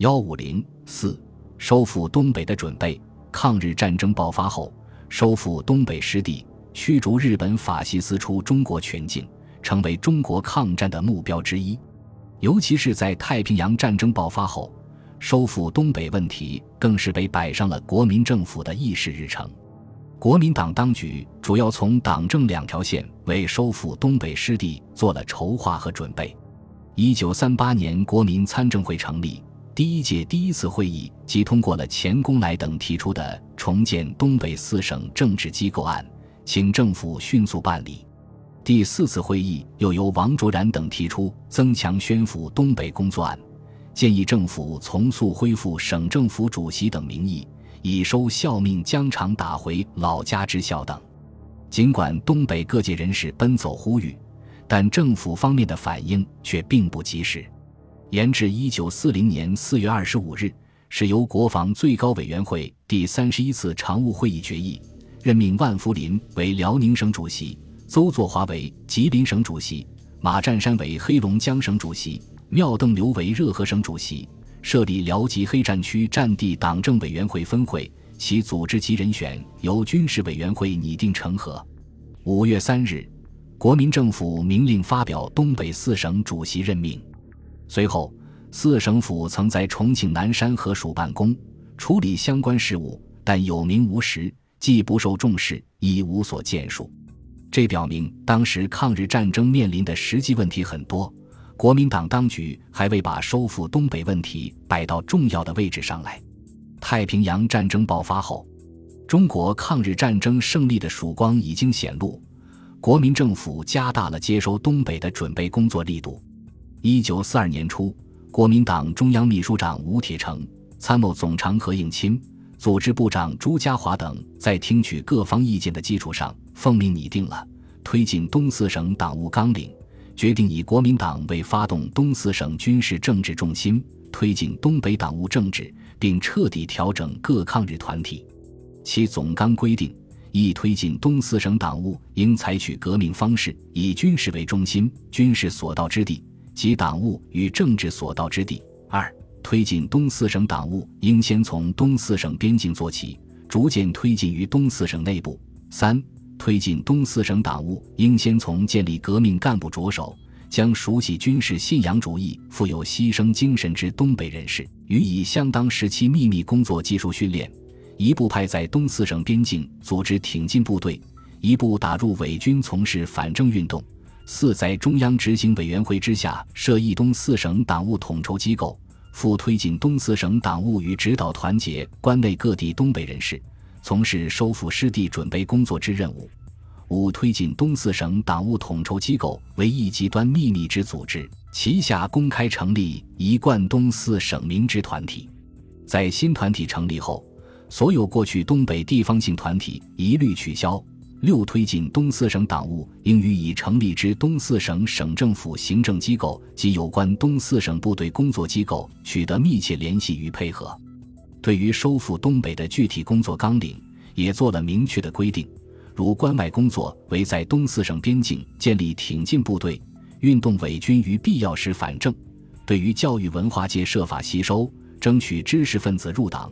幺五零四，收复东北的准备。抗日战争爆发后，收复东北失地，驱逐日本法西斯出中国全境，成为中国抗战的目标之一。尤其是在太平洋战争爆发后，收复东北问题更是被摆上了国民政府的议事日程。国民党当局主要从党政两条线为收复东北失地做了筹划和准备。一九三八年，国民参政会成立，第一届第一次会议即通过了钱公来等提出的重建东北四省政治机构案，请政府迅速办理。第四次会议又由王卓然等提出增强宣抚东北工作案，建议政府从速恢复省政府主席等名义，以收效命疆场打回老家之效等。尽管东北各界人士奔走呼吁，但政府方面的反应却并不及时。延至一九四零年四月二十五日，是由国防最高委员会第三十一次常务会议决议，任命万福林为辽宁省主席。邹作华为吉林省主席，马占山为黑龙江省主席，廖邓刘为热河省主席，设立辽吉黑战区战地党政委员会分会，其组织及人选由军事委员会拟定成核。五月三日，国民政府明令发表东北四省主席任命。随后，四省府曾在重庆南山河署办公，处理相关事务，但有名无实，既不受重视，亦无所建树。这表明当时抗日战争面临的实际问题很多，国民党当局还未把收复东北问题摆到重要的位置上来。太平洋战争爆发后，中国抗日战争胜利的曙光已经显露，国民政府加大了接收东北的准备工作力度。一九四二年初，国民党中央秘书长吴铁城、参谋总长何应钦、组织部长朱家骅等在听取各方意见的基础上。奉命拟定了推进东四省党务纲领，决定以国民党为发动东四省军事政治重心，推进东北党务政治，并彻底调整各抗日团体。其总纲规定：一、推进东四省党务应采取革命方式，以军事为中心，军事所到之地及党务与政治所到之地；二、推进东四省党务应先从东四省边境做起，逐渐推进于东四省内部；三。推进东四省党务，应先从建立革命干部着手，将熟悉军事信仰主义、富有牺牲精神之东北人士予以相当时期秘密工作技术训练，一部派在东四省边境组织挺进部队，一部打入伪军从事反政运动。四在中央执行委员会之下设一东四省党务统筹机构，负推进东四省党务与指导团结关内各地东北人士。从事收复失地准备工作之任务。五、推进东四省党务统筹机构为一极端秘密之组织，旗下公开成立一贯东四省明之团体。在新团体成立后，所有过去东北地方性团体一律取消。六、推进东四省党务应与已成立之东四省省政府行政机构及有关东四省部队工作机构取得密切联系与配合。对于收复东北的具体工作纲领，也做了明确的规定，如关外工作为在东四省边境建立挺进部队，运动伪军于必要时反正；对于教育文化界设法吸收，争取知识分子入党，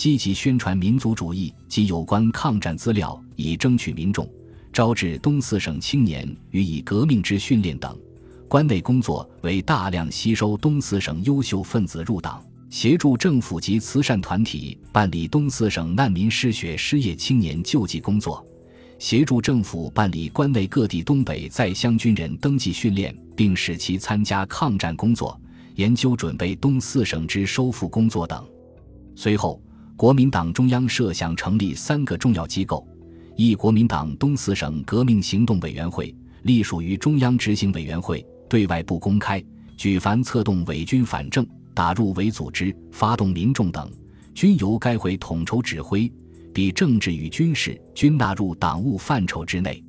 积极宣传民族主义及有关抗战资料，以争取民众，招致东四省青年予以革命之训练等。关内工作为大量吸收东四省优秀分子入党。协助政府及慈善团体办理东四省难民失学失业青年救济工作，协助政府办理关内各地东北在乡军人登记训练，并使其参加抗战工作，研究准备东四省之收复工作等。随后，国民党中央设想成立三个重要机构：一、国民党东四省革命行动委员会，隶属于中央执行委员会，对外不公开，举凡策动伪军反正。打入伪组织、发动民众等，均由该会统筹指挥，比政治与军事均纳入党务范畴之内。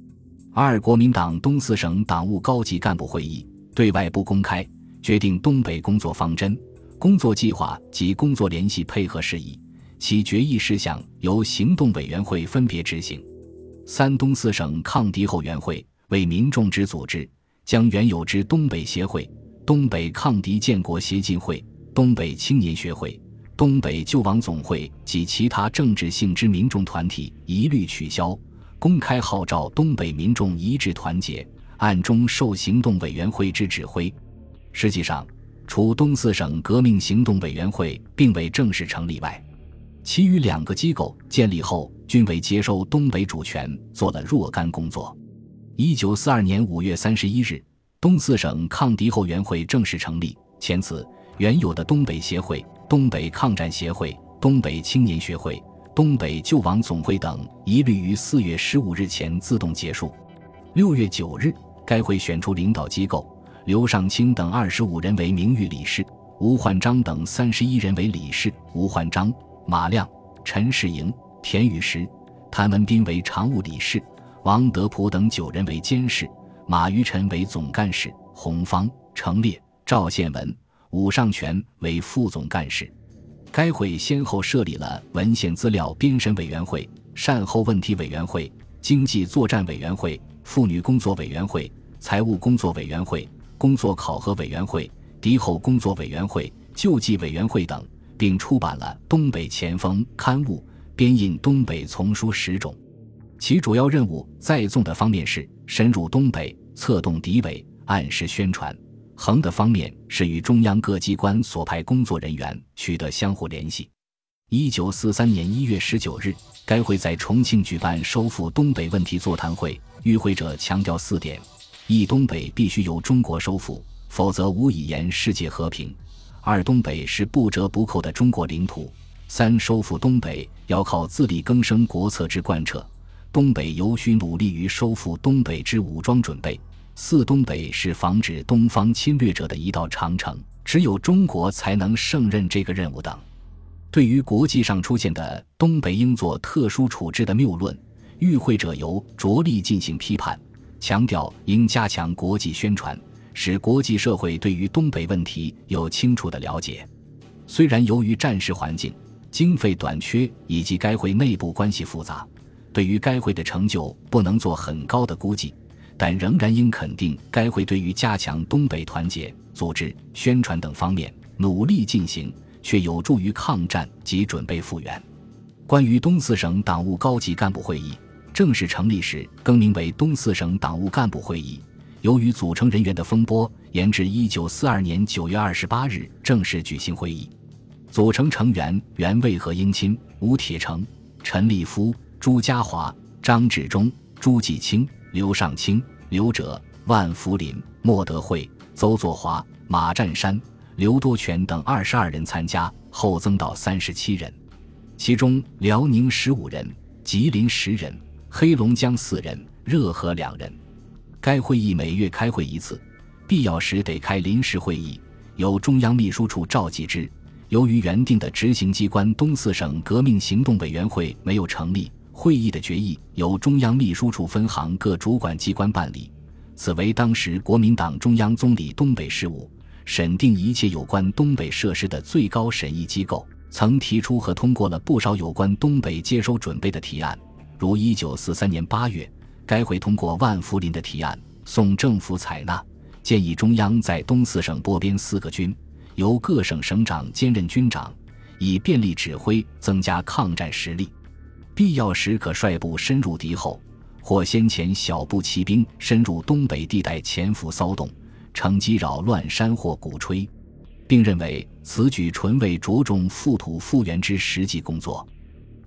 二、国民党东四省党务高级干部会议对外不公开，决定东北工作方针、工作计划及工作联系配合事宜，其决议事项由行动委员会分别执行。三、东四省抗敌后援会为民众之组织，将原有之东北协会、东北抗敌建国协进会。东北青年学会、东北救亡总会及其他政治性之民众团体一律取消。公开号召东北民众一致团结，暗中受行动委员会之指挥。实际上，除东四省革命行动委员会并未正式成立外，其余两个机构建立后均为接收东北主权做了若干工作。一九四二年五月三十一日，东四省抗敌后援会正式成立。前此，原有的东北协会、东北抗战协会、东北青年学会。东北救亡总会等一律于四月十五日前自动结束。六月九日，该会选出领导机构，刘尚清等二十五人为名誉理事，吴焕章等三十一人为理事。吴焕章、马亮、陈世营、田雨石、谭文斌为常务理事，王德普等九人为监事，马余臣为总干事，洪方、程烈、赵宪文、武尚全为副总干事。该会先后设立了文献资料编审委员会、善后问题委员会、经济作战委员会、妇女工作委员会、财务工作委员会、工作考核委员会、敌后工作委员会、救济委员会等，并出版了《东北前锋》刊物，编印《东北丛书》十种。其主要任务在纵的方面是深入东北，策动敌伪，暗示宣传。横的方面是与中央各机关所派工作人员取得相互联系。一九四三年一月十九日，该会在重庆举办收复东北问题座谈会，与会者强调四点：一、东北必须由中国收复，否则无以言世界和平；二、东北是不折不扣的中国领土；三、收复东北要靠自力更生国策之贯彻，东北尤需努力于收复东北之武装准备。四东北是防止东方侵略者的一道长城，只有中国才能胜任这个任务等。对于国际上出现的东北应做特殊处置的谬论，与会者由着力进行批判，强调应加强国际宣传，使国际社会对于东北问题有清楚的了解。虽然由于战时环境、经费短缺以及该会内部关系复杂，对于该会的成就不能做很高的估计。但仍然应肯定，该会对于加强东北团结、组织、宣传等方面努力进行，却有助于抗战及准备复原。关于东四省党务高级干部会议正式成立时更名为东四省党务干部会议，由于组成人员的风波，延至一九四二年九月二十八日正式举行会议。组成成员原为何应钦、吴铁城、陈立夫、朱家骅、张治中、朱继清。刘尚清、刘哲、万福林、莫德惠、邹作华、马占山、刘多全等二十二人参加，后增到三十七人，其中辽宁十五人，吉林十人，黑龙江四人，热河两人。该会议每月开会一次，必要时得开临时会议，由中央秘书处召集之。由于原定的执行机关东四省革命行动委员会没有成立。会议的决议由中央秘书处分行各主管机关办理，此为当时国民党中央总理东北事务、审定一切有关东北设施的最高审议机构，曾提出和通过了不少有关东北接收准备的提案。如1943年8月，该会通过万福林的提案，送政府采纳，建议中央在东四省拨编四个军，由各省省长兼任军长，以便利指挥，增加抗战实力。必要时可率部深入敌后，或先遣小步骑兵深入东北地带潜伏骚动，乘机扰乱山或鼓吹，并认为此举纯为着重复土复原之实际工作。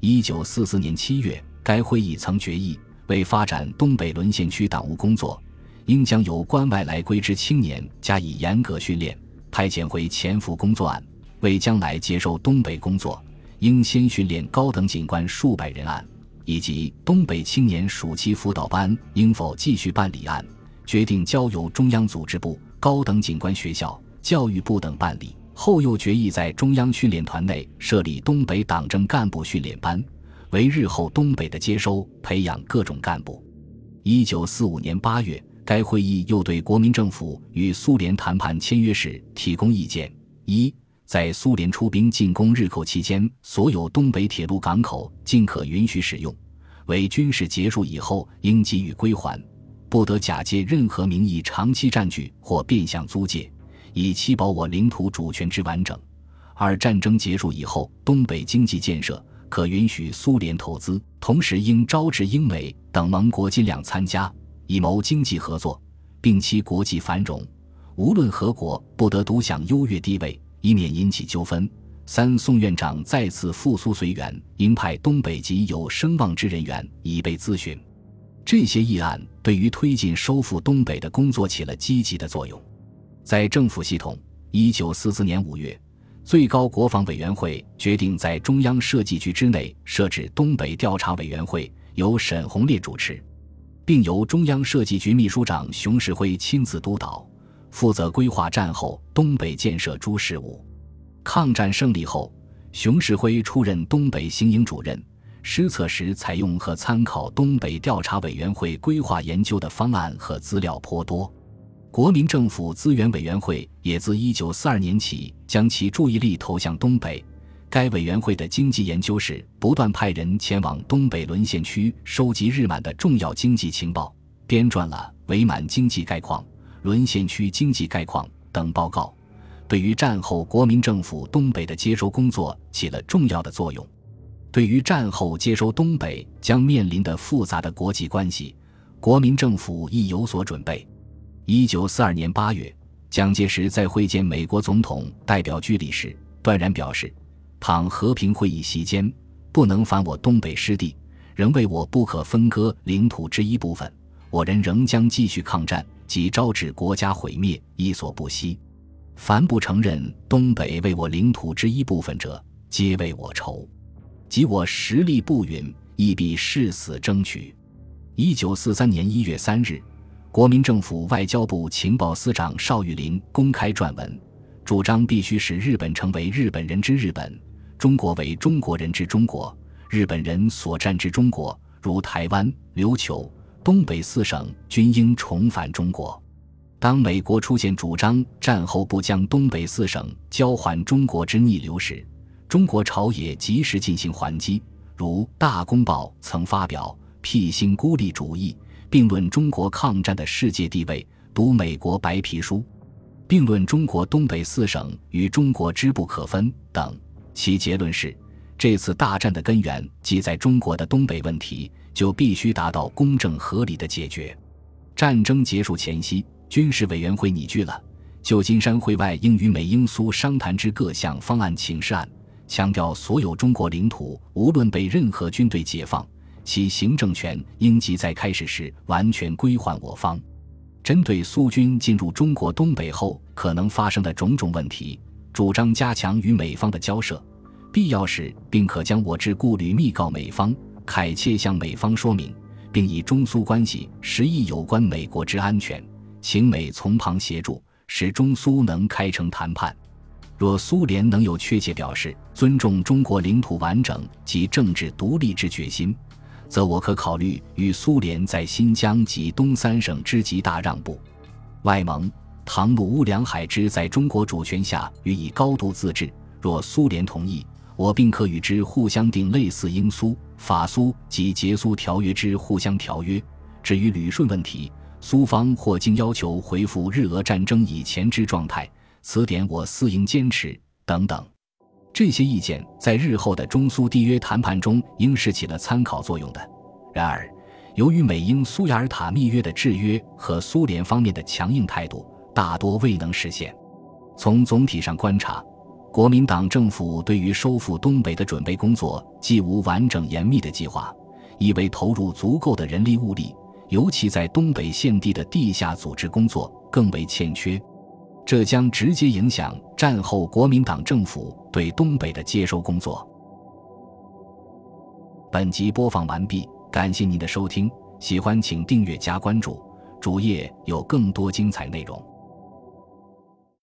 一九四四年七月，该会议曾决议，为发展东北沦陷区党务工作，应将由关外来归之青年加以严格训练，派遣回潜伏工作案，为将来接受东北工作。应先训练高等警官数百人案，以及东北青年暑期辅导班应否继续办理案，决定交由中央组织部、高等警官学校、教育部等办理。后又决议在中央训练团内设立东北党政干部训练班，为日后东北的接收培养各种干部。一九四五年八月，该会议又对国民政府与苏联谈判签约时提供意见：一。在苏联出兵进攻日寇期间，所有东北铁路港口尽可允许使用，为军事结束以后应给予归还，不得假借任何名义长期占据或变相租借，以期保我领土主权之完整。二战争结束以后，东北经济建设可允许苏联投资，同时应招致英美等盟国尽量参加，以谋经济合作，并期国际繁荣。无论何国不得独享优越地位，以免引起纠纷。三宋院长再次复苏随员，应派东北籍有声望之人员以备咨询。这些议案对于推进收复东北的工作起了积极的作用。在政府系统，一九四四年五月。最高国防委员会决定在中央设计局之内设置东北调查委员会，由沈鸿烈主持，并由中央设计局秘书长熊式辉亲自督导，负责规划战后东北建设诸事务。抗战胜利后，熊式辉出任东北行营主任，施策时采用和参考东北调查委员会规划研究的方案和资料颇多。国民政府资源委员会也自1942年起将其注意力投向东北。该委员会的经济研究室不断派人前往东北沦陷区收集日满的重要经济情报，编撰了《伪满经济概况》《沦陷区经济概况》等报告，对于战后国民政府东北的接收工作起了重要的作用。对于战后接收东北将面临的复杂的国际关系，国民政府亦有所准备。一九四二年八月，蒋介石在会见美国总统代表居里时，断然表示：“倘和平会议席间不能反我东北失地，仍为我不可分割领土之一部分，我人仍将继续抗战，即招致国家毁灭，亦所不惜。凡不承认东北为我领土之一部分者，皆为我仇。即我实力不允，亦必誓死争取。”一九四三年一月三日。国民政府外交部情报司长邵玉林公开撰文，主张必须使日本成为日本人之日本，中国为中国人之中国，日本人所占之中国，如台湾、琉球、东北四省，均应重返中国。当美国出现主张战后不将东北四省交还中国之逆流时，中国朝野及时进行还击，如《大公报》曾发表辟新孤立主义。并论中国抗战的世界地位，读美国白皮书，并论中国东北四省与中国之不可分等。其结论是，这次大战的根源即在中国的东北问题，就必须达到公正合理的解决。战争结束前夕，军事委员会拟具了旧金山会外应与美英苏商谈之各项方案请示案，强调所有中国领土无论被任何军队解放。其行政权应即在开始时完全归还我方。针对苏军进入中国东北后可能发生的种种问题，主张加强与美方的交涉，必要时并可将我之顾虑密告美方，恳切向美方说明，并以中苏关系实意有关美国之安全，请美从旁协助，使中苏能开诚谈判。若苏联能有确切表示尊重中国领土完整及政治独立之决心。则我可考虑与苏联在新疆及东三省之极大让步。外蒙、唐努乌梁海之在中国主权下予以高度自治。若苏联同意，我并可与之互相订类似英苏、法苏及捷苏条约之互相条约。至于旅顺问题，苏方或经要求回复日俄战争以前之状态，此点我私应坚持。等等。这些意见在日后的中苏缔约谈判中应是起了参考作用的。然而，由于美英苏雅尔塔密约的制约和苏联方面的强硬态度，大多未能实现。从总体上观察，国民党政府对于收复东北的准备工作既无完整严密的计划，亦未投入足够的人力物力，尤其在东北现地的地下组织工作更为欠缺。这将直接影响战后国民党政府对东北的接收工作。本集播放完毕，感谢您的收听，喜欢请订阅加关注，主页有更多精彩内容。